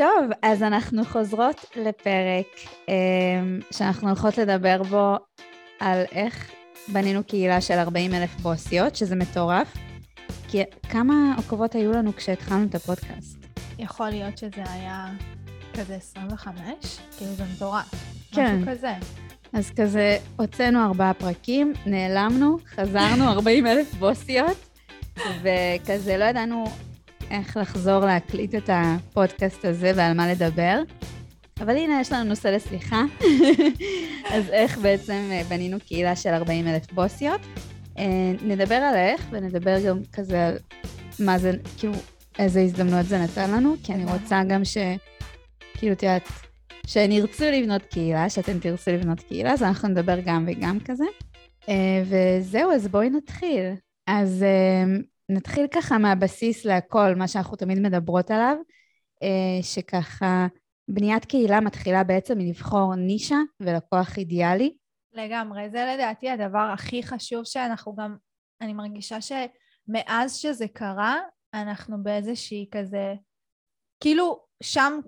טוב, אז אנחנו חוזרות לפרק um, שאנחנו הולכות לדבר בו על איך בנינו קהילה של 40 אלף בוסיות, שזה מטורף. כי כמה עוקבות היו לנו כשהתחלנו את הפודקאסט? יכול להיות שזה היה כזה 25? כאילו זה מטורף. כן. משהו כזה. אז כזה, הוצאנו ארבעה פרקים, נעלמנו, חזרנו 40 אלף בוסיות, וכזה לא ידענו איך לחזור להקליט את הפודקאסט הזה ועל מה לדבר. אבל הנה, יש לנו נושא לסליחה. אז איך בעצם בנינו קהילה של 40 אלף בוסיות. אה, נדבר על איך, ונדבר גם כזה על מה זה, כאילו, איזה הזדמנות זה נתן לנו, כי אני רוצה גם ש... כאילו, את יודעת, שהן ירצו לבנות קהילה, שאתם תרצו לבנות קהילה, אז אנחנו נדבר גם וגם כזה. אה, וזהו, אז בואי נתחיל. אז אה, נתחיל ככה מהבסיס להכל, מה שאנחנו תמיד מדברות עליו, שככה בניית קהילה מתחילה בעצם מלבחור נישה ולקוח אידיאלי. לגמרי, זה לדעתי הדבר הכי חשוב שאנחנו גם, אני מרגישה שמאז שזה קרה, אנחנו באיזושהי כזה, כאילו שם,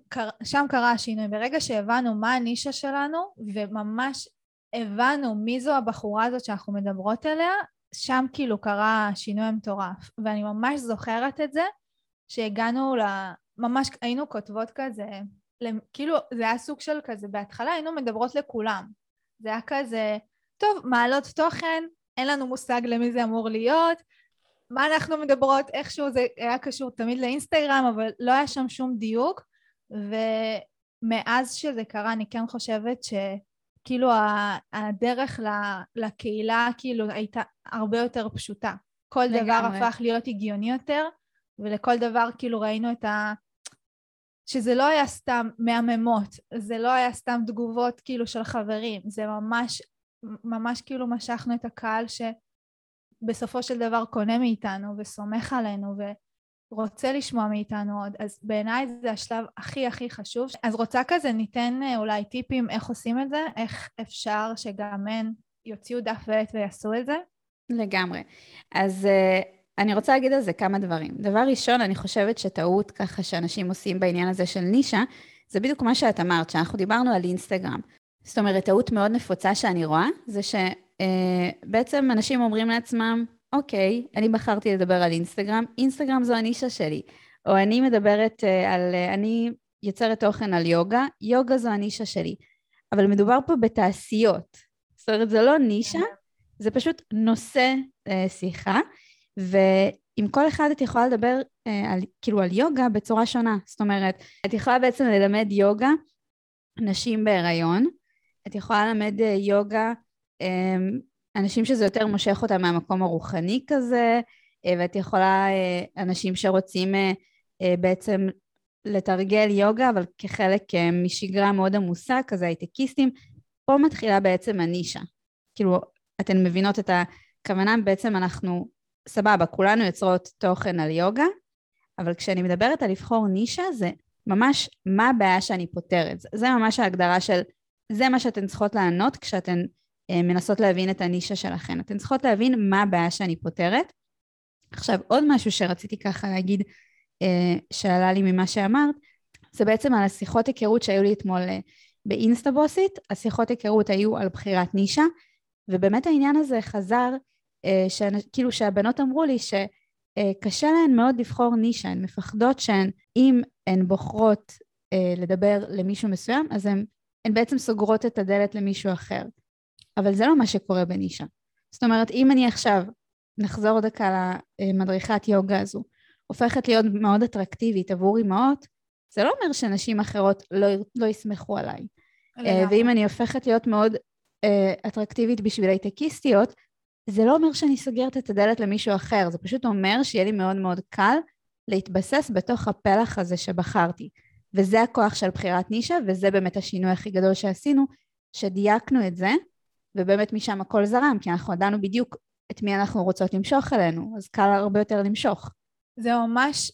שם קרה השינוי. ברגע שהבנו מה הנישה שלנו, וממש הבנו מי זו הבחורה הזאת שאנחנו מדברות עליה, שם כאילו קרה השינוי המטורף. ואני ממש זוכרת את זה, שהגענו ל... ממש היינו כותבות כזה, כאילו זה היה סוג של כזה, בהתחלה היינו מדברות לכולם. זה היה כזה, טוב, מעלות תוכן, אין לנו מושג למי זה אמור להיות, מה אנחנו מדברות, איכשהו זה היה קשור תמיד לאינסטגרם, אבל לא היה שם שום דיוק, ומאז שזה קרה אני כן חושבת שכאילו הדרך לקהילה כאילו הייתה הרבה יותר פשוטה. כל לגמרי. דבר הפך להיות הגיוני יותר, ולכל דבר כאילו ראינו את ה... שזה לא היה סתם מהממות, זה לא היה סתם תגובות כאילו של חברים, זה ממש, ממש כאילו משכנו את הקהל שבסופו של דבר קונה מאיתנו וסומך עלינו ורוצה לשמוע מאיתנו עוד, אז בעיניי זה השלב הכי הכי חשוב. אז רוצה כזה ניתן אה, אולי טיפים איך עושים את זה, איך אפשר שגם הן יוציאו דף ועט ויעשו את זה? לגמרי. אז... uh... אני רוצה להגיד על זה כמה דברים. דבר ראשון, אני חושבת שטעות ככה שאנשים עושים בעניין הזה של נישה, זה בדיוק מה שאת אמרת, שאנחנו דיברנו על אינסטגרם. זאת אומרת, טעות מאוד נפוצה שאני רואה, זה שבעצם אה, אנשים אומרים לעצמם, אוקיי, אני בחרתי לדבר על אינסטגרם, אינסטגרם זו הנישה שלי. או אני מדברת אה, על, אה, אני יוצרת תוכן על יוגה, יוגה זו הנישה שלי. אבל מדובר פה בתעשיות. זאת אומרת, זה לא נישה, זה פשוט נושא אה, שיחה. ועם כל אחד את יכולה לדבר אה, על, כאילו על יוגה בצורה שונה. זאת אומרת, את יכולה בעצם ללמד יוגה נשים בהיריון, את יכולה ללמד יוגה אה, אנשים שזה יותר מושך אותם מהמקום הרוחני כזה, אה, ואת יכולה אה, אנשים שרוצים אה, בעצם לתרגל יוגה, אבל כחלק משגרה מאוד עמוסה, כזה הייטקיסטים. פה מתחילה בעצם הנישה. כאילו, אתן מבינות את הכוונה, בעצם אנחנו סבבה, כולנו יוצרות תוכן על יוגה, אבל כשאני מדברת על לבחור נישה, זה ממש מה הבעיה שאני פותרת. זה ממש ההגדרה של, זה מה שאתן צריכות לענות כשאתן מנסות להבין את הנישה שלכן. אתן צריכות להבין מה הבעיה שאני פותרת. עכשיו, עוד משהו שרציתי ככה להגיד, אה, שעלה לי ממה שאמרת, זה בעצם על השיחות היכרות שהיו לי אתמול אה, באינסטבוסית. השיחות היכרות היו על בחירת נישה, ובאמת העניין הזה חזר אה, כאילו שהבנות אמרו לי שקשה להן מאוד לבחור נישה, הן מפחדות שהן, אם הן בוחרות אה, לדבר למישהו מסוים, אז הן, הן בעצם סוגרות את הדלת למישהו אחר. אבל זה לא מה שקורה בנישה. זאת אומרת, אם אני עכשיו, נחזור דקה למדריכת יוגה הזו, הופכת להיות מאוד אטרקטיבית עבור אימהות, זה לא אומר שנשים אחרות לא, לא יסמכו עליי. לגמרי. ואם אני הופכת להיות מאוד אטרקטיבית בשביל הייטקיסטיות, זה לא אומר שאני סוגרת את הדלת למישהו אחר, זה פשוט אומר שיהיה לי מאוד מאוד קל להתבסס בתוך הפלח הזה שבחרתי. וזה הכוח של בחירת נישה, וזה באמת השינוי הכי גדול שעשינו, שדייקנו את זה, ובאמת משם הכל זרם, כי אנחנו ידענו בדיוק את מי אנחנו רוצות למשוך אלינו, אז קל הרבה יותר למשוך. זה ממש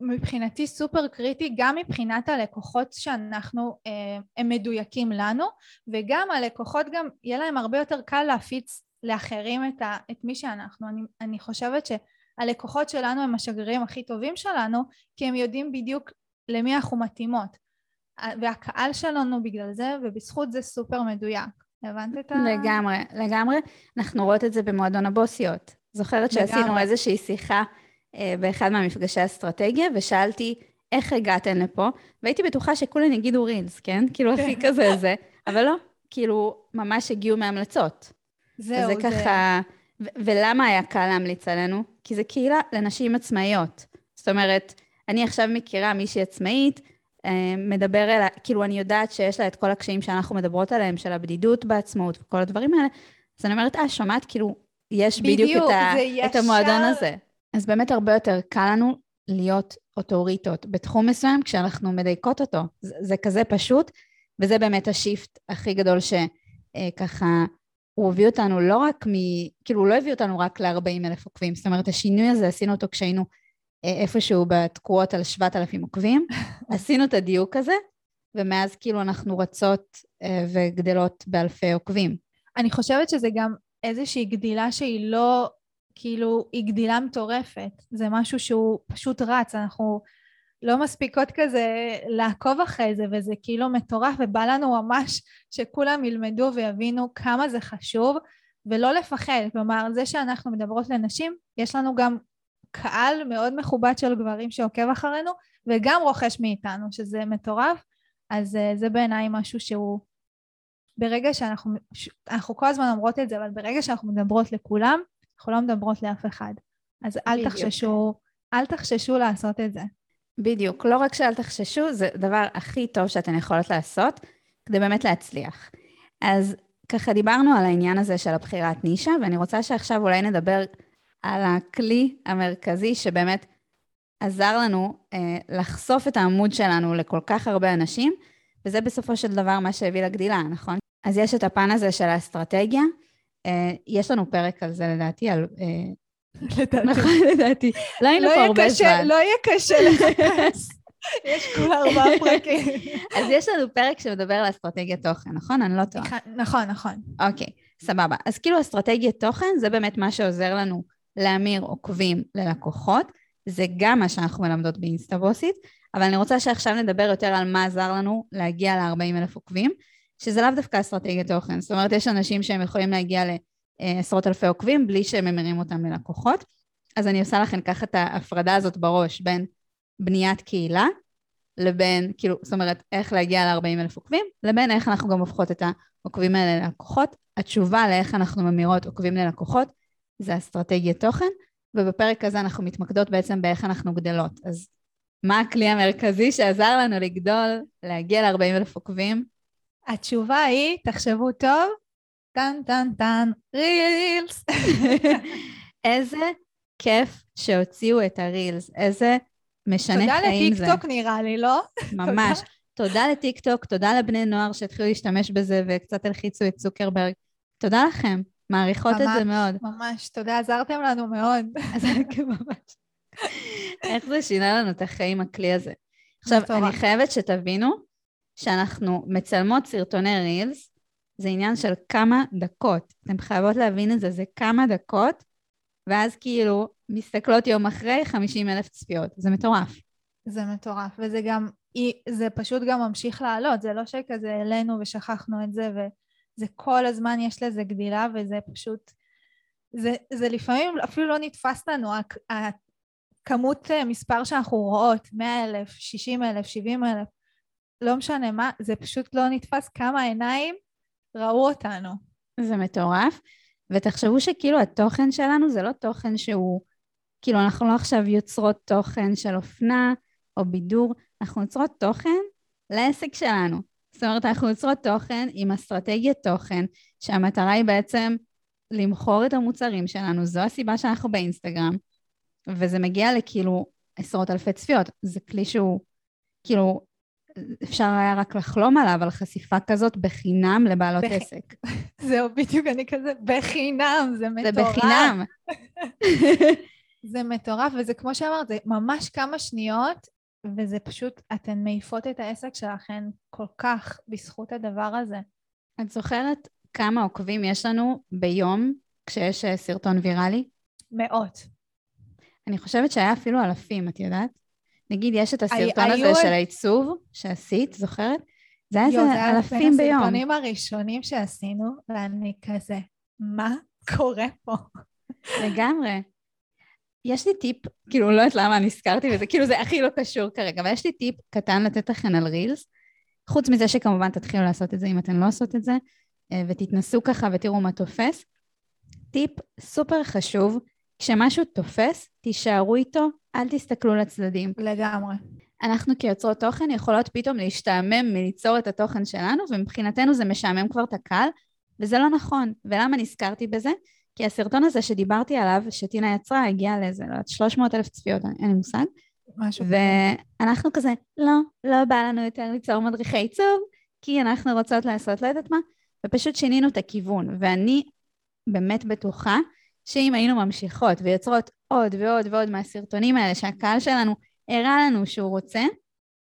מבחינתי סופר קריטי, גם מבחינת הלקוחות שאנחנו, אה, הם מדויקים לנו, וגם הלקוחות גם, יהיה להם הרבה יותר קל להפיץ לאחרים את, ה, את מי שאנחנו. אני, אני חושבת שהלקוחות שלנו הם השגרירים הכי טובים שלנו, כי הם יודעים בדיוק למי אנחנו מתאימות. והקהל שלנו בגלל זה, ובזכות זה סופר מדויק. הבנת את ה... לגמרי, לגמרי. אנחנו רואות את זה במועדון הבוסיות. זוכרת שעשינו לגמרי. איזושהי שיחה אה, באחד מהמפגשי אסטרטגיה, ושאלתי, איך הגעתן לפה? והייתי בטוחה שכולן יגידו רילס, כן? כאילו, הכי כן. כזה זה. אבל לא, כאילו, ממש הגיעו מהמלצות. זהו, זה. ככה... ו- ולמה היה קל להמליץ עלינו? כי זה קהילה לנשים עצמאיות. זאת אומרת, אני עכשיו מכירה מישהי עצמאית, מדבר אליה, כאילו אני יודעת שיש לה את כל הקשיים שאנחנו מדברות עליהם, של הבדידות בעצמאות וכל הדברים האלה, אז אני אומרת, אה, שומעת, כאילו, יש בדיוק, בדיוק את, ה- ישר... את המועדון הזה. אז באמת הרבה יותר קל לנו להיות אוטוריטות בתחום מסוים כשאנחנו מדייקות אותו. זה, זה כזה פשוט, וזה באמת השיפט הכי גדול שככה, אה, הוא הביא אותנו לא רק מ... כאילו, הוא לא הביא אותנו רק ל-40 אלף עוקבים. זאת אומרת, השינוי הזה, עשינו אותו כשהיינו אה, איפשהו בתקועות על 7,000 עוקבים. עשינו את הדיוק הזה, ומאז כאילו אנחנו רצות אה, וגדלות באלפי עוקבים. אני חושבת שזה גם איזושהי גדילה שהיא לא, כאילו, היא גדילה מטורפת. זה משהו שהוא פשוט רץ, אנחנו לא מספיקות כזה לעקוב אחרי זה, וזה כאילו מטורף, ובא לנו ממש שכולם ילמדו ויבינו כמה זה חשוב, ולא לפחד. כלומר, זה שאנחנו מדברות לנשים, יש לנו גם קהל מאוד מכובד של גברים שעוקב אחרינו, וגם רוכש מאיתנו, שזה מטורף. אז uh, זה בעיניי משהו שהוא... ברגע שאנחנו... אנחנו כל הזמן אומרות את זה, אבל ברגע שאנחנו מדברות לכולם, אנחנו לא מדברות לאף אחד. אז אל בדיוק. תחששו, אל תחששו לעשות את זה. בדיוק. לא רק שאל תחששו, זה הדבר הכי טוב שאתן יכולות לעשות כדי באמת להצליח. אז ככה דיברנו על העניין הזה של הבחירת נישה, ואני רוצה שעכשיו אולי נדבר על הכלי המרכזי שבאמת עזר לנו אה, לחשוף את העמוד שלנו לכל כך הרבה אנשים, וזה בסופו של דבר מה שהביא לגדילה, נכון? אז יש את הפן הזה של האסטרטגיה. אה, יש לנו פרק על זה לדעתי, על... אה, לדעתי. נכון, לדעתי. לא היינו לא פה הרבה זמן. לא יהיה קשה לחפש. יש כבר ארבעה פרקים. אז יש לנו פרק שמדבר על אסטרטגיית תוכן, נכון? אני לא טועה. נכון, נכון. אוקיי, סבבה. אז כאילו אסטרטגיית תוכן זה באמת מה שעוזר לנו להמיר עוקבים ללקוחות. זה גם מה שאנחנו מלמדות באינסטבוסית, אבל אני רוצה שעכשיו נדבר יותר על מה עזר לנו להגיע ל-40 אלף עוקבים, שזה לאו דווקא אסטרטגיית תוכן. זאת אומרת, יש אנשים שהם יכולים להגיע לעשרות אלפי עוקבים בלי שהם ממירים אותם ללקוחות. אז אני עושה לכם ככה את ההפרדה הזאת בראש בין בניית קהילה לבין, כאילו, זאת אומרת, איך להגיע ל-40 אלף עוקבים, לבין איך אנחנו גם הופכות את העוקבים האלה ללקוחות. התשובה לאיך אנחנו ממירות עוקבים ללקוחות זה אסטרטגיית תוכן, ובפרק הזה אנחנו מתמקדות בעצם באיך אנחנו גדלות. אז מה הכלי המרכזי שעזר לנו לגדול, להגיע ל-40 אלף עוקבים? התשובה היא, תחשבו טוב, טן טן טן, רילס. איזה כיף שהוציאו את הרילס, איזה משנה חיים זה. תודה לטיקטוק נראה לי, לא? ממש. תודה לטיקטוק, תודה לבני נוער שהתחילו להשתמש בזה וקצת הלחיצו את צוקרברג. תודה לכם. מעריכות ממש, את זה מאוד. ממש, תודה, עזרתם לנו מאוד. ממש. איך זה שינה לנו את החיים, הכלי הזה. עכשיו, אני חייבת שתבינו שאנחנו מצלמות סרטוני רילס, זה עניין של כמה דקות. אתן חייבות להבין את זה, זה כמה דקות, ואז כאילו מסתכלות יום אחרי 50 אלף צפיות. זה מטורף. זה מטורף, וזה גם, זה פשוט גם ממשיך לעלות, זה לא שכזה העלינו ושכחנו את זה, ו... זה כל הזמן יש לזה גדילה וזה פשוט, זה, זה לפעמים אפילו לא נתפס לנו, הכמות אה, מספר שאנחנו רואות, 100 אלף, 60 אלף, 70 אלף, לא משנה מה, זה פשוט לא נתפס כמה עיניים ראו אותנו. זה מטורף, ותחשבו שכאילו התוכן שלנו זה לא תוכן שהוא, כאילו אנחנו לא עכשיו יוצרות תוכן של אופנה או בידור, אנחנו יוצרות תוכן לעסק שלנו. זאת אומרת, אנחנו יוצרות תוכן עם אסטרטגיית תוכן, שהמטרה היא בעצם למכור את המוצרים שלנו, זו הסיבה שאנחנו באינסטגרם, וזה מגיע לכאילו עשרות אלפי צפיות. זה כלי שהוא, כאילו, אפשר היה רק לחלום עליו, על חשיפה כזאת בחינם לבעלות בח... עסק. זהו, בדיוק, אני כזה, בחינם, זה מטורף. זה בחינם. זה מטורף, וזה כמו שאמרת, זה ממש כמה שניות, וזה פשוט, אתן מעיפות את העסק שלכן כל כך בזכות הדבר הזה. את זוכרת כמה עוקבים יש לנו ביום כשיש אה, סרטון ויראלי? מאות. אני חושבת שהיה אפילו אלפים, את יודעת? נגיד, יש את הסרטון הזה של העיצוב שעשית, זוכרת? זה היה איזה אלפים ביום. זה הסרטונים הראשונים שעשינו, ואני כזה, מה קורה פה? לגמרי. יש לי טיפ, כאילו, לא יודעת למה נזכרתי בזה, כאילו זה הכי לא קשור כרגע, אבל יש לי טיפ קטן לתת לכם על רילס, חוץ מזה שכמובן תתחילו לעשות את זה אם אתן לא עושות את זה, אה, ותתנסו ככה ותראו מה תופס. טיפ סופר חשוב, כשמשהו תופס, תישארו איתו, אל תסתכלו לצדדים. לגמרי. אנחנו כיוצרות תוכן יכולות פתאום להשתעמם מליצור את התוכן שלנו, ומבחינתנו זה משעמם כבר את הקהל, וזה לא נכון. ולמה נזכרתי בזה? כי הסרטון הזה שדיברתי עליו, שטינה יצרה, הגיע לאיזה, לא יודעת, 300 אלף צפיות, אין לי מושג. משהו ואנחנו כזה, לא, לא בא לנו יותר ליצור מדריכי עיצוב, כי אנחנו רוצות לעשות לא יודעת מה, ופשוט שינינו את הכיוון. ואני באמת בטוחה שאם היינו ממשיכות ויוצרות עוד ועוד ועוד מהסרטונים האלה שהקהל שלנו הראה לנו שהוא רוצה,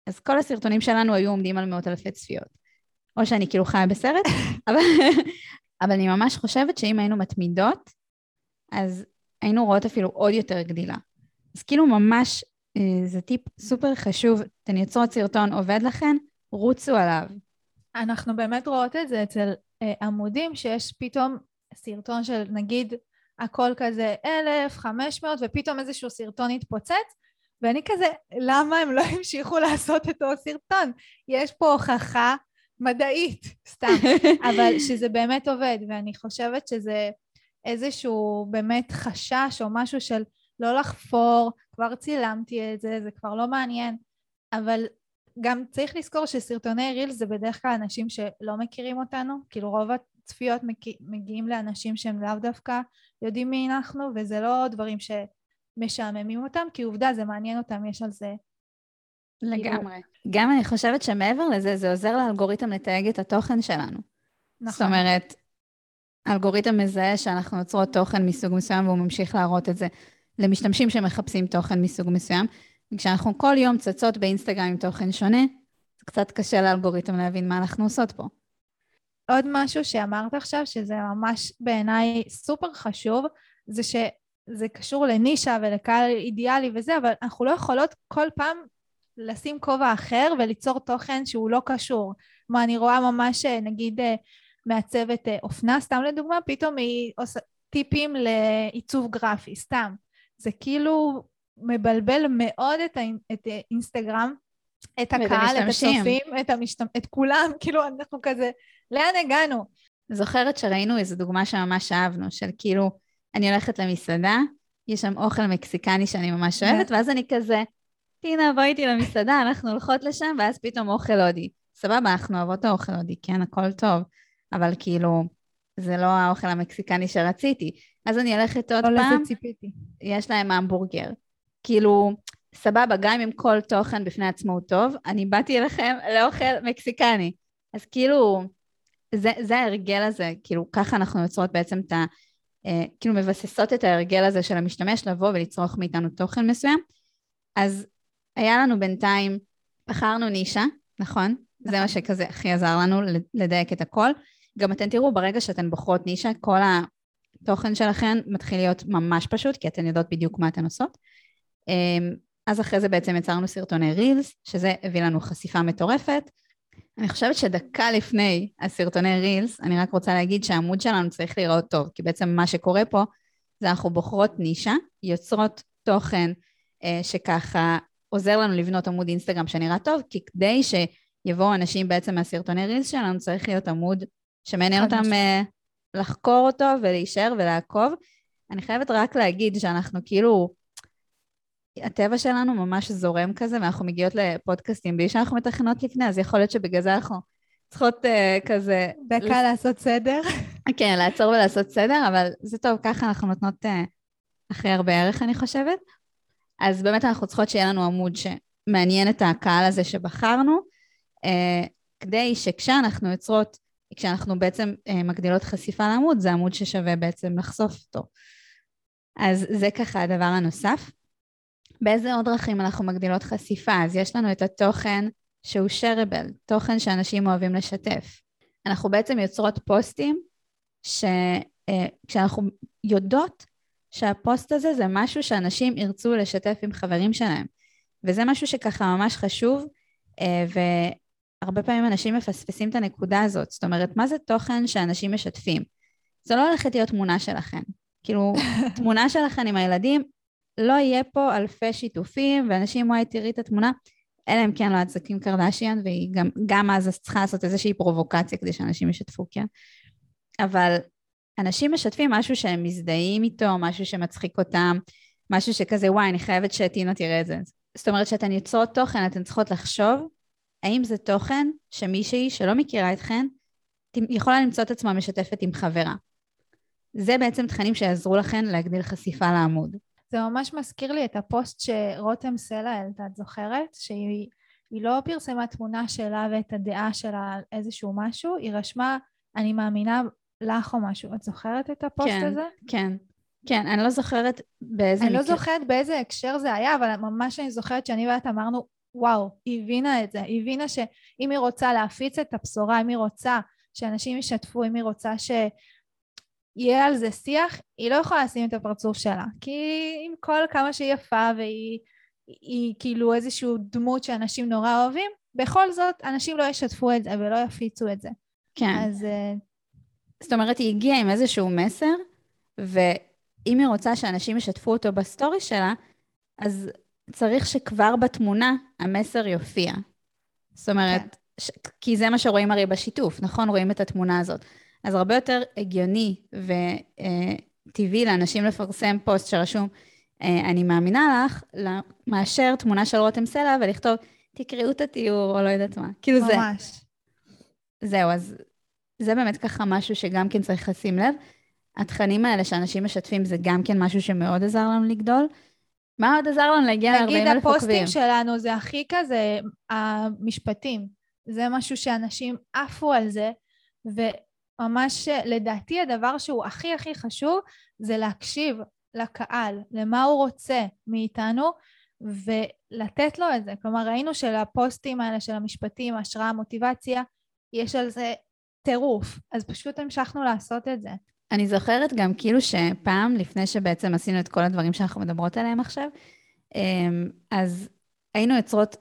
אז כל הסרטונים שלנו היו עומדים על מאות אלפי צפיות. או שאני כאילו חיה בסרט, אבל, אבל אני ממש חושבת שאם היינו מתמידות, אז היינו רואות אפילו עוד יותר גדילה. אז כאילו ממש, אה, זה טיפ סופר חשוב, אתן יוצרות סרטון עובד לכן, רוצו עליו. אנחנו באמת רואות את זה אצל אה, עמודים שיש פתאום סרטון של נגיד הכל כזה אלף, חמש מאות, ופתאום איזשהו סרטון יתפוצץ, ואני כזה, למה הם לא המשיכו לעשות אותו סרטון? יש פה הוכחה מדעית, סתם, אבל שזה באמת עובד, ואני חושבת שזה איזשהו באמת חשש או משהו של לא לחפור, כבר צילמתי את זה, זה כבר לא מעניין, אבל גם צריך לזכור שסרטוני רילס זה בדרך כלל אנשים שלא מכירים אותנו, כאילו רוב הצפיות מגיעים לאנשים שהם לאו דווקא יודעים מי אנחנו, וזה לא דברים שמשעממים אותם, כי עובדה זה מעניין אותם, יש על זה לגמרי. גם אני חושבת שמעבר לזה, זה עוזר לאלגוריתם לתייג את התוכן שלנו. נכון. זאת אומרת, האלגוריתם מזהה שאנחנו יוצרות תוכן מסוג מסוים והוא ממשיך להראות את זה למשתמשים שמחפשים תוכן מסוג מסוים. וכשאנחנו כל יום צצות באינסטגרם עם תוכן שונה, זה קצת קשה לאלגוריתם להבין מה אנחנו עושות פה. עוד משהו שאמרת עכשיו, שזה ממש בעיניי סופר חשוב, זה שזה קשור לנישה ולקהל אידיאלי וזה, אבל אנחנו לא יכולות כל פעם לשים כובע אחר וליצור תוכן שהוא לא קשור. כלומר, אני רואה ממש, אה, נגיד, אה, מעצבת אה, אופנה, סתם לדוגמה, פתאום היא עושה טיפים לעיצוב גרפי, סתם. זה כאילו מבלבל מאוד את, האינ... את אינסטגרם, את הקהל, את הצופים, את, המשת... את כולם, כאילו אנחנו כזה, לאן הגענו? זוכרת שראינו איזו דוגמה שממש אהבנו, של כאילו, אני הולכת למסעדה, יש שם אוכל מקסיקני שאני ממש אוהבת, ואז אני כזה, טינה, בואי איתי למסעדה, אנחנו הולכות לשם, ואז פתאום אוכל הודי. סבבה, אנחנו אוהבות האוכל הודי, כן, הכל טוב, אבל כאילו, זה לא האוכל המקסיקני שרציתי. אז אני הולכת עוד לא פעם, לזה ציפיתי. יש להם המבורגר. כאילו, סבבה, גם אם כל תוכן בפני עצמו הוא טוב, אני באתי אליכם לאוכל מקסיקני. אז כאילו, זה, זה ההרגל הזה, כאילו, ככה אנחנו יוצרות בעצם את ה... אה, כאילו מבססות את ההרגל הזה של המשתמש לבוא ולצרוך מאיתנו תוכן מסוים. אז היה לנו בינתיים, בחרנו נישה, נכון? נכון. זה מה שכזה הכי עזר לנו לדייק את הכל. גם אתן תראו, ברגע שאתן בוחרות נישה, כל התוכן שלכן מתחיל להיות ממש פשוט, כי אתן יודעות בדיוק מה אתן עושות. אמ, אז אחרי זה בעצם יצרנו סרטוני רילס, שזה הביא לנו חשיפה מטורפת. אני חושבת שדקה לפני הסרטוני רילס, אני רק רוצה להגיד שהעמוד שלנו צריך להיראות טוב, כי בעצם מה שקורה פה זה אנחנו בוחרות נישה, יוצרות תוכן אה, שככה עוזר לנו לבנות עמוד אינסטגרם שנראה טוב, כי כדי שיבואו אנשים בעצם מהסרטוני רילס שלנו, צריך להיות עמוד שמעניין אותם uh, לחקור אותו ולהישאר ולעקוב. אני חייבת רק להגיד שאנחנו כאילו, הטבע שלנו ממש זורם כזה, ואנחנו מגיעות לפודקאסטים בלי שאנחנו מתכננות לפני, אז יכול להיות שבגלל זה אנחנו צריכות uh, כזה... דקה לס... לעשות סדר. כן, לעצור ולעשות סדר, אבל זה טוב, ככה אנחנו נותנות uh, הכי הרבה ערך, אני חושבת. אז באמת אנחנו צריכות שיהיה לנו עמוד שמעניין את הקהל הזה שבחרנו, אה, כדי שכשאנחנו יוצרות, כשאנחנו בעצם אה, מגדילות חשיפה לעמוד, זה עמוד ששווה בעצם לחשוף אותו. אז זה ככה הדבר הנוסף. באיזה עוד דרכים אנחנו מגדילות חשיפה? אז יש לנו את התוכן שהוא shareable, תוכן שאנשים אוהבים לשתף. אנחנו בעצם יוצרות פוסטים שכשאנחנו אה, יודעות שהפוסט הזה זה משהו שאנשים ירצו לשתף עם חברים שלהם. וזה משהו שככה ממש חשוב, אה, והרבה פעמים אנשים מפספסים את הנקודה הזאת. זאת אומרת, מה זה תוכן שאנשים משתפים? זה לא הולכת להיות תמונה שלכם. כאילו, תמונה שלכם עם הילדים, לא יהיה פה אלפי שיתופים, ואנשים, וואי, תראי את התמונה. אלא אם כן לא את קרדשיאן, והיא גם, גם אז צריכה לעשות איזושהי פרובוקציה כדי שאנשים ישתפו, כן? אבל אנשים משתפים משהו שהם מזדהים איתו, משהו שמצחיק אותם, משהו שכזה, וואי, אני חייבת שטינה תראה את זה. זאת אומרת, כשאתן יוצרות תוכן, אתן צריכות לחשוב האם זה תוכן שמישהי שלא מכירה אתכן, יכולה למצוא את עצמה משתפת עם חברה. זה בעצם תכנים שיעזרו לכן להגדיל חשיפה לעמוד. זה ממש מזכיר לי את הפוסט שרותם סלע העלתה, את זוכרת? שהיא לא פרסמה תמונה שלה ואת הדעה שלה על איזשהו משהו, היא רשמה, אני מאמינה לך או משהו. את זוכרת את הפוסט כן, הזה? כן. כן, אני לא זוכרת באיזה אני מקרה... לא זוכרת באיזה הקשר זה היה, אבל ממש אני זוכרת שאני ואת אמרנו, וואו, היא הבינה את זה. היא הבינה שאם היא רוצה להפיץ את הבשורה, אם היא רוצה שאנשים ישתפו, אם היא רוצה ש... יהיה על זה שיח, היא לא יכולה לשים את הפרצוף שלה. כי עם כל כמה שהיא יפה והיא היא כאילו איזושהי דמות שאנשים נורא אוהבים, בכל זאת אנשים לא ישתפו את זה ולא יפיצו את זה. כן. אז... אה, זאת אומרת, היא הגיעה עם איזשהו מסר, ואם היא רוצה שאנשים ישתפו אותו בסטורי שלה, אז צריך שכבר בתמונה המסר יופיע. זאת אומרת, כן. ש... כי זה מה שרואים הרי בשיתוף, נכון? רואים את התמונה הזאת. אז הרבה יותר הגיוני וטבעי לאנשים לפרסם פוסט שרשום אה, אני מאמינה לך, מאשר תמונה של רותם סלע ולכתוב תקראו את התיאור או לא יודעת מה. כאילו ממש. זה. ממש. זהו, אז זה באמת ככה משהו שגם כן צריך לשים לב. התכנים האלה שאנשים משתפים זה גם כן משהו שמאוד עזר לנו לגדול. מה עוד עזר לנו להגיע ל-40 אלף עוקבים? נגיד הפוסטים שלנו זה הכי כזה המשפטים. זה משהו שאנשים עפו על זה, ממש לדעתי הדבר שהוא הכי הכי חשוב זה להקשיב לקהל, למה הוא רוצה מאיתנו ולתת לו את זה. כלומר ראינו שלפוסטים האלה של המשפטים, השראה, מוטיבציה, יש על זה טירוף, אז פשוט המשכנו לעשות את זה. אני זוכרת גם כאילו שפעם, לפני שבעצם עשינו את כל הדברים שאנחנו מדברות עליהם עכשיו, אמ, אז היינו יוצרות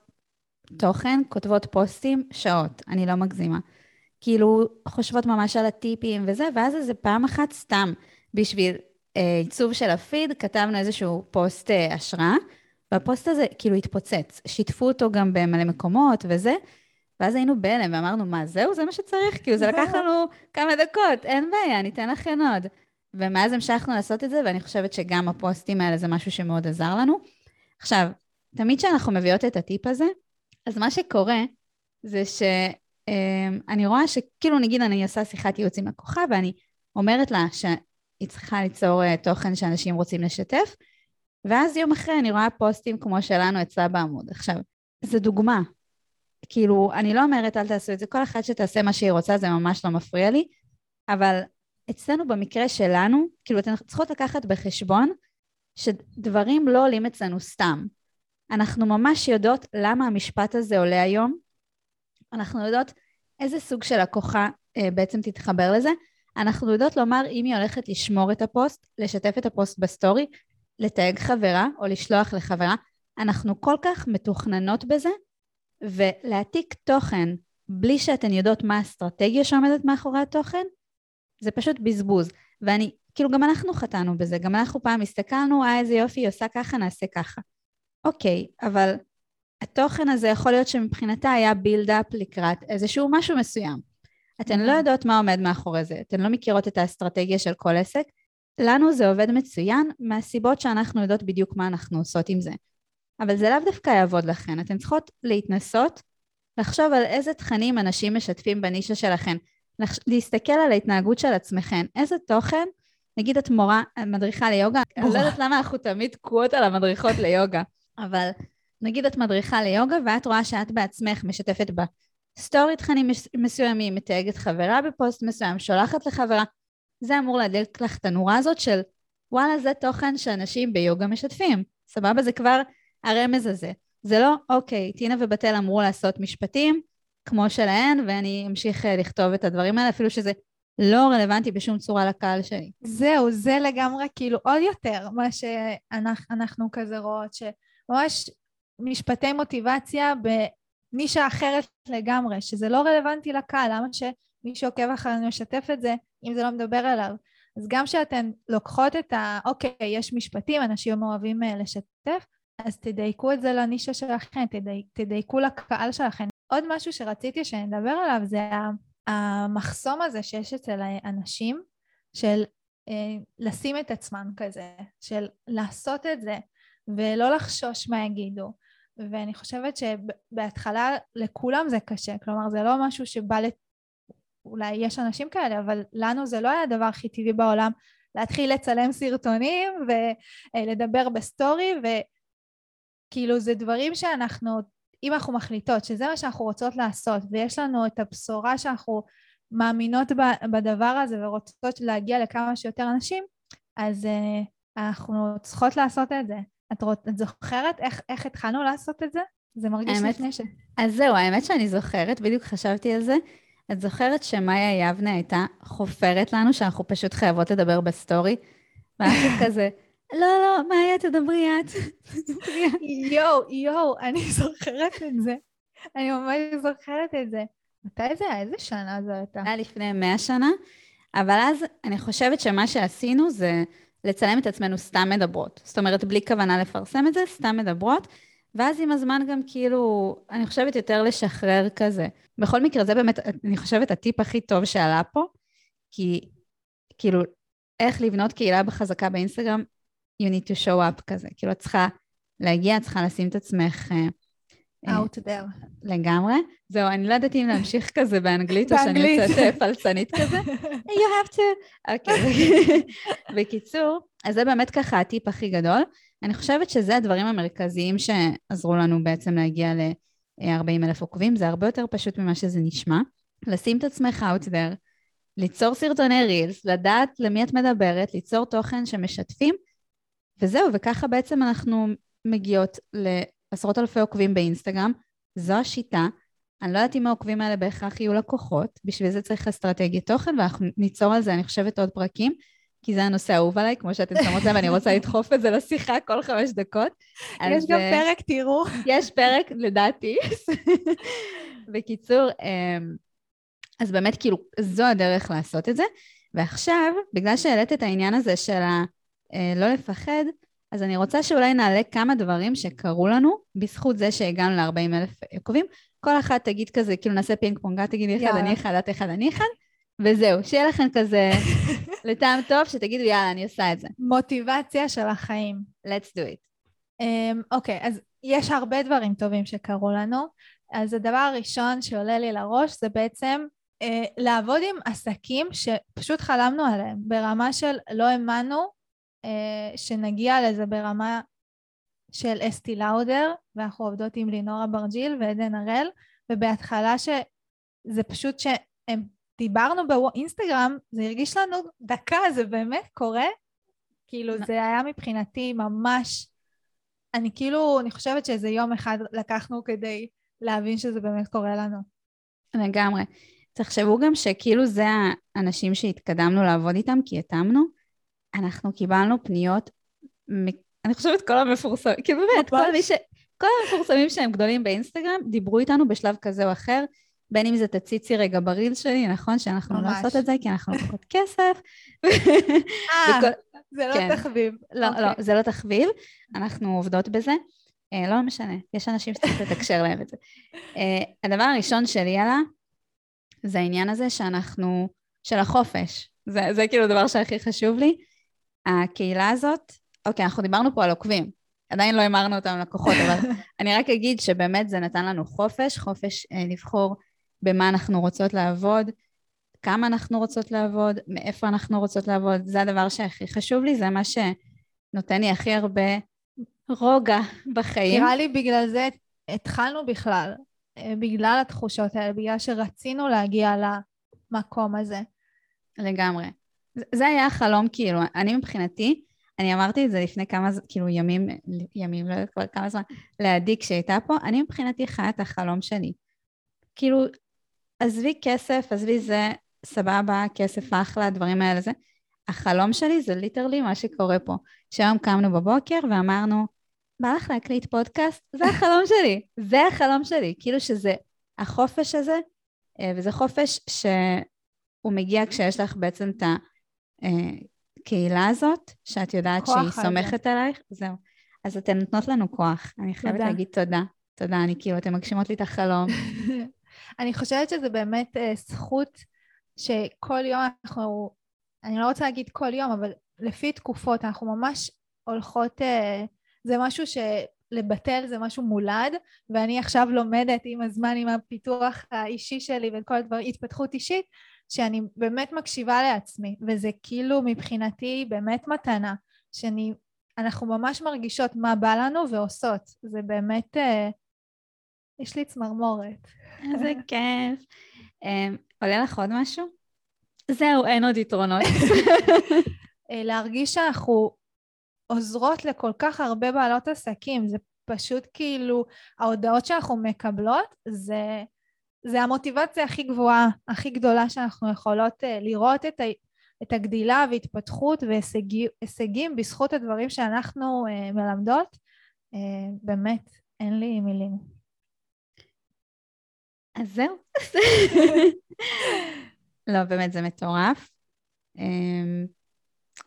תוכן, כותבות פוסטים, שעות, אני לא מגזימה. כאילו חושבות ממש על הטיפים וזה, ואז איזה פעם אחת סתם בשביל אה, עיצוב של הפיד, כתבנו איזשהו פוסט אה, השראה, והפוסט הזה כאילו התפוצץ. שיתפו אותו גם במלא מקומות וזה, ואז היינו בהלם ואמרנו, מה, זהו? זה מה שצריך? כאילו, זה לקח לנו כמה דקות, אין בעיה, ניתן לכן עוד. ומאז המשכנו לעשות את זה, ואני חושבת שגם הפוסטים האלה זה משהו שמאוד עזר לנו. עכשיו, תמיד כשאנחנו מביאות את הטיפ הזה, אז מה שקורה זה ש... אמ, רואה שכאילו נגיד אני עושה שיחת ייעוץ עם לקוחה ואני אומרת לה שהיא צריכה ליצור אה, תוכן שאנשים רוצים לשתף, ואז יום אחרי אני רואה פוסטים כמו שלנו אצלה בעמוד. עכשיו, זו דוגמה. כאילו, אני לא אומרת אל תעשו את זה, כל אחת שתעשה מה שהיא רוצה זה ממש לא מפריע לי, אבל אצלנו במקרה שלנו, כאילו אתן צריכות לקחת בחשבון שדברים לא עולים אצלנו סתם. אנחנו ממש יודעות למה המשפט הזה עולה היום, אנחנו יודעות איזה סוג של לקוחה אה, בעצם תתחבר לזה. אנחנו יודעות לומר אם היא הולכת לשמור את הפוסט, לשתף את הפוסט בסטורי, לתייג חברה או לשלוח לחברה. אנחנו כל כך מתוכננות בזה, ולהעתיק תוכן בלי שאתן יודעות מה האסטרטגיה שעומדת מאחורי התוכן, זה פשוט בזבוז. ואני, כאילו גם אנחנו חטאנו בזה, גם אנחנו פעם הסתכלנו, אה איזה יופי, היא עושה ככה, נעשה ככה. אוקיי, אבל התוכן הזה יכול להיות שמבחינתה היה בילדאפ לקראת איזשהו משהו מסוים. אתן לא mm-hmm. יודעות מה עומד מאחורי זה, אתן לא מכירות את האסטרטגיה של כל עסק. לנו זה עובד מצוין מהסיבות שאנחנו יודעות בדיוק מה אנחנו עושות עם זה. אבל זה לאו דווקא יעבוד לכן, אתן צריכות להתנסות, לחשוב על איזה תכנים אנשים משתפים בנישה שלכן, להסתכל על ההתנהגות של עצמכן, איזה תוכן, נגיד את מורה, מדריכה ליוגה, אני לא יודעת למה אנחנו תמיד תקועות על המדריכות ליוגה, אבל נגיד את מדריכה ליוגה ואת רואה שאת בעצמך משתפת בסטורי תכנים מסוימים, מתייגת חברה בפוסט מסוים, שולחת לחברה, זה אמור להדליק לך את הנורה הזאת של וואלה זה תוכן שאנשים ביוגה משתפים, סבבה? זה כבר הרמז הזה. זה לא, אוקיי, טינה ובתל אמרו לעשות משפטים כמו שלהן, ואני אמשיך אה, לכתוב את הדברים האלה, אפילו שזה לא רלוונטי בשום צורה לקהל שלי. זהו, זה לגמרי כאילו עוד יותר מה שאנחנו כזה רואות, שממש משפטי מוטיבציה בנישה אחרת לגמרי, שזה לא רלוונטי לקהל, למה שמי שעוקב אחרינו ישתף את זה אם זה לא מדבר אליו? אז גם כשאתן לוקחות את ה... אוקיי, יש משפטים, אנשים אוהבים אה, לשתף, אז תדייקו את זה לנישה שלכם, תדי, תדייקו לקהל שלכם. עוד משהו שרציתי שנדבר עליו זה המחסום הזה שיש אצל האנשים של אה, לשים את עצמם כזה, של לעשות את זה ולא לחשוש מה יגידו. ואני חושבת שבהתחלה לכולם זה קשה, כלומר זה לא משהו שבא לת... אולי יש אנשים כאלה, אבל לנו זה לא היה הדבר הכי טבעי בעולם להתחיל לצלם סרטונים ולדבר בסטורי, וכאילו זה דברים שאנחנו, אם אנחנו מחליטות שזה מה שאנחנו רוצות לעשות, ויש לנו את הבשורה שאנחנו מאמינות בדבר הזה ורוצות להגיע לכמה שיותר אנשים, אז uh, אנחנו צריכות לעשות את זה. את, רוצ, את זוכרת איך, איך התחלנו לעשות את זה? זה מרגיש האמת, לפני ש... אז זהו, האמת שאני זוכרת, בדיוק חשבתי על זה. את זוכרת שמאיה יבנה הייתה חופרת לנו שאנחנו פשוט חייבות לדבר בסטורי? ואנחנו כזה, לא, לא, מאיה, תדברי את. יואו, יואו, אני זוכרת את זה. אני ממש זוכרת את זה. מתי זה היה? איזה שנה זו הייתה? היה לפני מאה שנה, אבל אז אני חושבת שמה שעשינו זה לצלם את עצמנו סתם מדברות. זאת אומרת, בלי כוונה לפרסם את זה, סתם מדברות. ואז עם הזמן גם כאילו, אני חושבת יותר לשחרר כזה. בכל מקרה, זה באמת, אני חושבת, הטיפ הכי טוב שעלה פה, כי כאילו, איך לבנות קהילה בחזקה באינסטגרם, you need to show up כזה. כאילו, את צריכה להגיע, את צריכה לשים את עצמך... אה, out there. לגמרי. זהו, אני לא ידעתי אם להמשיך כזה באנגלית, או שאני יוצאת אה, פלצנית כזה. you have to... אוקיי. בקיצור, אז זה באמת ככה הטיפ הכי גדול. אני חושבת שזה הדברים המרכזיים שעזרו לנו בעצם להגיע ל-40 אלף עוקבים. זה הרבה יותר פשוט ממה שזה נשמע. לשים את עצמך out there, ליצור סרטוני רילס, לדעת למי את מדברת, ליצור תוכן שמשתפים, וזהו, וככה בעצם אנחנו מגיעות לעשרות אלפי עוקבים באינסטגרם. זו השיטה. אני לא יודעת אם העוקבים האלה בהכרח יהיו לקוחות, בשביל זה צריך אסטרטגיית תוכן, ואנחנו ניצור על זה, אני חושבת, עוד פרקים. כי זה הנושא האהוב עליי, כמו שאתם שמות לב, ואני רוצה לדחוף את זה לשיחה כל חמש דקות. יש גם אה, פרק, תראו. יש פרק, לדעתי. בקיצור, אמ, אז באמת, כאילו, זו הדרך לעשות את זה. ועכשיו, בגלל שהעלית את העניין הזה של הלא אה, לפחד, אז אני רוצה שאולי נעלה כמה דברים שקרו לנו בזכות זה שהגענו ל-40 אלף עוקבים. כל אחת תגיד כזה, כאילו נעשה פינג פונג, את תגידי אחד, אני אחד, את אחד, אני אחד, וזהו, שיהיה לכם כזה לטעם טוב, שתגידו, יאללה, אני עושה את זה. מוטיבציה של החיים. let's do it. אמ, אוקיי, um, okay, אז יש הרבה דברים טובים שקרו לנו. אז הדבר הראשון שעולה לי לראש זה בעצם uh, לעבוד עם עסקים שפשוט חלמנו עליהם, ברמה של לא האמנו שנגיע לזה ברמה של אסתי לאודר, ואנחנו עובדות עם לינורה ברג'יל ועדן הראל, ובהתחלה שזה פשוט שהם דיברנו באינסטגרם, זה הרגיש לנו דקה, זה באמת קורה? כאילו, זה היה מבחינתי ממש... אני כאילו, אני חושבת שאיזה יום אחד לקחנו כדי להבין שזה באמת קורה לנו. לגמרי. תחשבו גם שכאילו זה האנשים שהתקדמנו לעבוד איתם, כי התאמנו, אנחנו קיבלנו פניות, אני חושבת כל המפורסמים, כאילו באמת, כל מי ש... כל המפורסמים שהם גדולים באינסטגרם דיברו איתנו בשלב כזה או אחר, בין אם זה תציצי רגע בריל שלי, נכון? שאנחנו לא לעשות את זה כי אנחנו לוקחות כסף. אה, זה לא כן. תחביב. לא, לא, אוקיי. זה לא תחביב, אנחנו עובדות בזה. אה, לא משנה, יש אנשים שצריך לתקשר להם את זה. אה, הדבר הראשון שלי עלה, זה העניין הזה שאנחנו, של החופש. זה, זה כאילו הדבר שהכי חשוב לי. הקהילה הזאת, אוקיי, אנחנו דיברנו פה על עוקבים. עדיין לא המרנו אותם לקוחות, אבל אני רק אגיד שבאמת זה נתן לנו חופש, חופש אה, לבחור במה אנחנו רוצות לעבוד, כמה אנחנו רוצות לעבוד, מאיפה אנחנו רוצות לעבוד, זה הדבר שהכי חשוב לי, זה מה שנותן לי הכי הרבה רוגע בחיים. נראה לי בגלל זה התחלנו בכלל, אה, בגלל התחושות האלה, בגלל שרצינו להגיע למקום הזה. לגמרי. זה היה החלום, כאילו, אני מבחינתי, אני אמרתי את זה לפני כמה, כאילו ימים, ימים, לא יודעת כבר כמה זמן, לעדי כשהייתה פה, אני מבחינתי חיה את החלום שלי. כאילו, עזבי כסף, עזבי זה, סבבה, כסף אחלה, הדברים האלה זה. החלום שלי זה ליטרלי מה שקורה פה. שהיום קמנו בבוקר ואמרנו, בא לך להקליט פודקאסט? זה החלום שלי, זה החלום שלי. כאילו שזה, החופש הזה, אה, וזה חופש שהוא מגיע כשיש לך בעצם את הקהילה הזאת, שאת יודעת שהיא סומכת עלייך, זהו. אז אתן נותנות לנו כוח. אני חייבת תודה. להגיד תודה. תודה, אני כאילו, אתן מגשימות לי את החלום. אני חושבת שזה באמת uh, זכות שכל יום אנחנו, אני לא רוצה להגיד כל יום, אבל לפי תקופות, אנחנו ממש הולכות, uh, זה משהו שלבטל זה משהו מולד, ואני עכשיו לומדת עם הזמן, עם הפיתוח האישי שלי וכל הדברים, התפתחות אישית, שאני באמת מקשיבה לעצמי, וזה כאילו מבחינתי באמת מתנה, שאני, אנחנו ממש מרגישות מה בא לנו ועושות, זה באמת, uh, יש לי צמרמורת. איזה כיף. Um, עולה לך עוד משהו? זהו, אין עוד יתרונות. אה, להרגיש שאנחנו עוזרות לכל כך הרבה בעלות עסקים, זה פשוט כאילו, ההודעות שאנחנו מקבלות, זה, זה המוטיבציה הכי גבוהה, הכי גדולה שאנחנו יכולות uh, לראות את, ה, את הגדילה והתפתחות והישגים בזכות הדברים שאנחנו uh, מלמדות. Uh, באמת, אין לי מילים. אז זהו. לא, באמת, זה מטורף. אמ,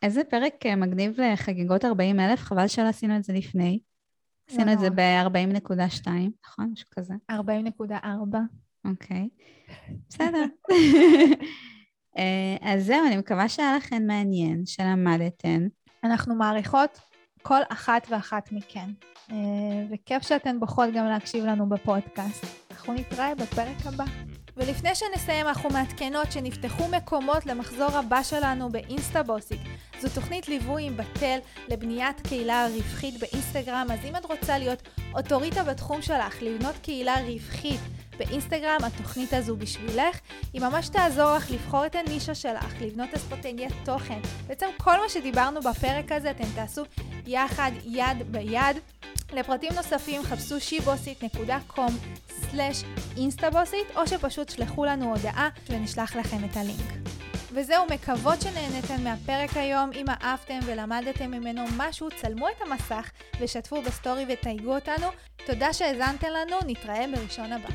איזה פרק אה, מגניב לחגיגות 40 אלף, חבל שלא עשינו את זה לפני. עשינו את זה ב-40.2, נכון? משהו כזה. 40.4. אוקיי, בסדר. אה, אז זהו, אני מקווה שהיה לכם מעניין, שלמדתן. אנחנו מעריכות כל אחת ואחת מכן, אה, וכיף שאתן בוחרות גם להקשיב לנו בפודקאסט. אנחנו נתראה בפרק הבא. ולפני שנסיים, אנחנו מעדכנות שנפתחו מקומות למחזור הבא שלנו באינסטה בוסיק. זו תוכנית ליווי עם בתל לבניית קהילה רווחית באינסטגרם, אז אם את רוצה להיות אוטוריטה בתחום שלך, לבנות קהילה רווחית באינסטגרם, התוכנית הזו בשבילך. היא ממש תעזור לך לבחור את הנישה שלך, לבנות אסטרטגיית תוכן. בעצם כל מה שדיברנו בפרק הזה אתם תעשו יחד, יד ביד. לפרטים נוספים חפשו shibossit.com/אינסטבוסית או שפשוט שלחו לנו הודעה ונשלח לכם את הלינק. וזהו, מקוות שנהנתם מהפרק היום. אם אהבתם ולמדתם ממנו משהו, צלמו את המסך ושתפו בסטורי ותייגו אותנו. תודה שהאזנתם לנו, נתראה בראשון הבא.